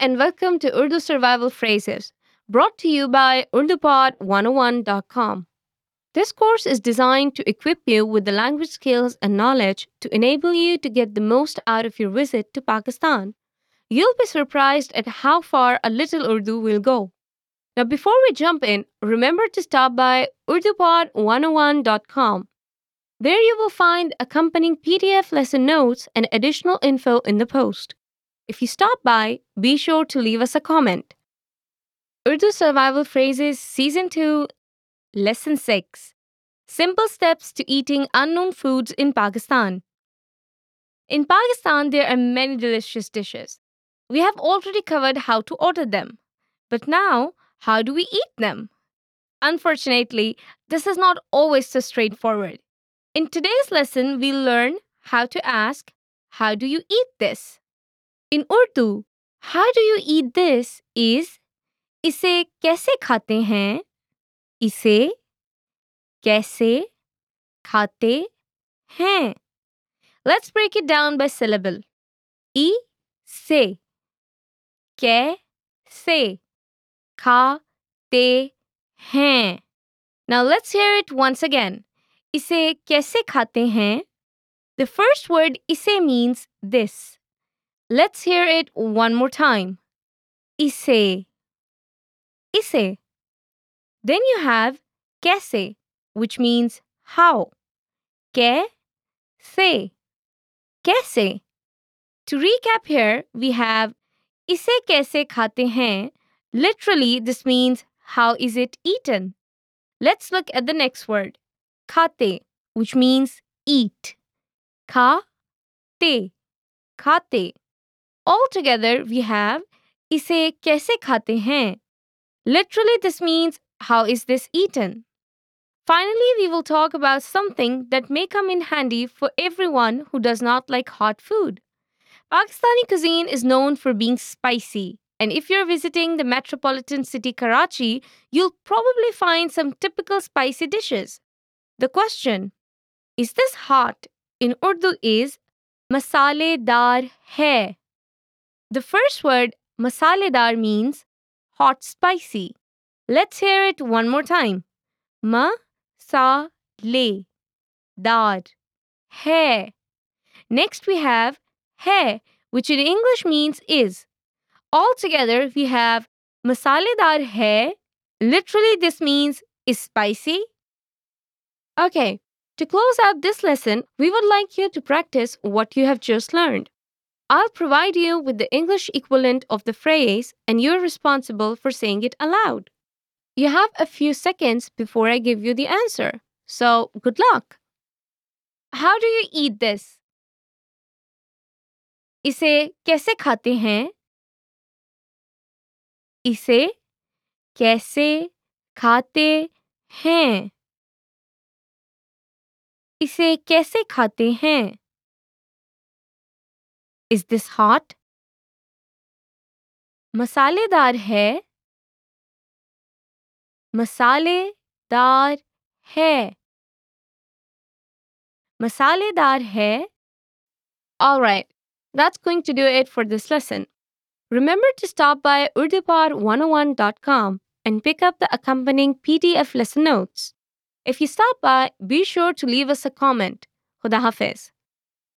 and welcome to Urdu Survival Phrases, brought to you by UrduPod101.com. This course is designed to equip you with the language skills and knowledge to enable you to get the most out of your visit to Pakistan. You'll be surprised at how far a little Urdu will go. Now, before we jump in, remember to stop by UrduPod101.com. There you will find accompanying PDF lesson notes and additional info in the post. If you stop by, be sure to leave us a comment. Urdu Survival Phrases Season 2, Lesson 6 Simple Steps to Eating Unknown Foods in Pakistan. In Pakistan, there are many delicious dishes. We have already covered how to order them. But now, how do we eat them? Unfortunately, this is not always so straightforward. In today's lesson, we'll learn how to ask, How do you eat this? In Urdu, how do you eat this is इसे कैसे खाते हैं इसे कैसे खाते हैं Let's break it down by syllable. I से कैसे खाते हैं Now let's hear it once again. इसे कैसे खाते हैं The first word इसे means this. Let's hear it one more time. Ise. Ise. Then you have kaise, which means how. Kaise. Kaise. To recap here, we have ise kaise khate hain. Literally, this means how is it eaten? Let's look at the next word. Khate, which means eat. Kha te. Khate. Altogether, we have इसे कैसे खाते हैं? Literally, this means how is this eaten? Finally, we will talk about something that may come in handy for everyone who does not like hot food. Pakistani cuisine is known for being spicy, and if you're visiting the metropolitan city Karachi, you'll probably find some typical spicy dishes. The question, is this hot? In Urdu is masale dar hai. The first word, masaledar, means hot spicy. Let's hear it one more time. Ma sa le dar hai. Next we have hai, which in English means is. Altogether we have masaledar hai. Literally this means is spicy. Okay, to close out this lesson, we would like you to practice what you have just learned. I'll provide you with the English equivalent of the phrase, and you're responsible for saying it aloud. You have a few seconds before I give you the answer, so good luck. How do you eat this? इसे कैसे खाते हैं इसे कैसे खाते हैं इसे कैसे खाते हैं is this hot? मसालेदार है मसालेदार है मसालेदार है All right. That's going to do it for this lesson. Remember to stop by UrduPod101.com and pick up the accompanying PDF lesson notes. If you stop by, be sure to leave us a comment. Khuda Hafiz.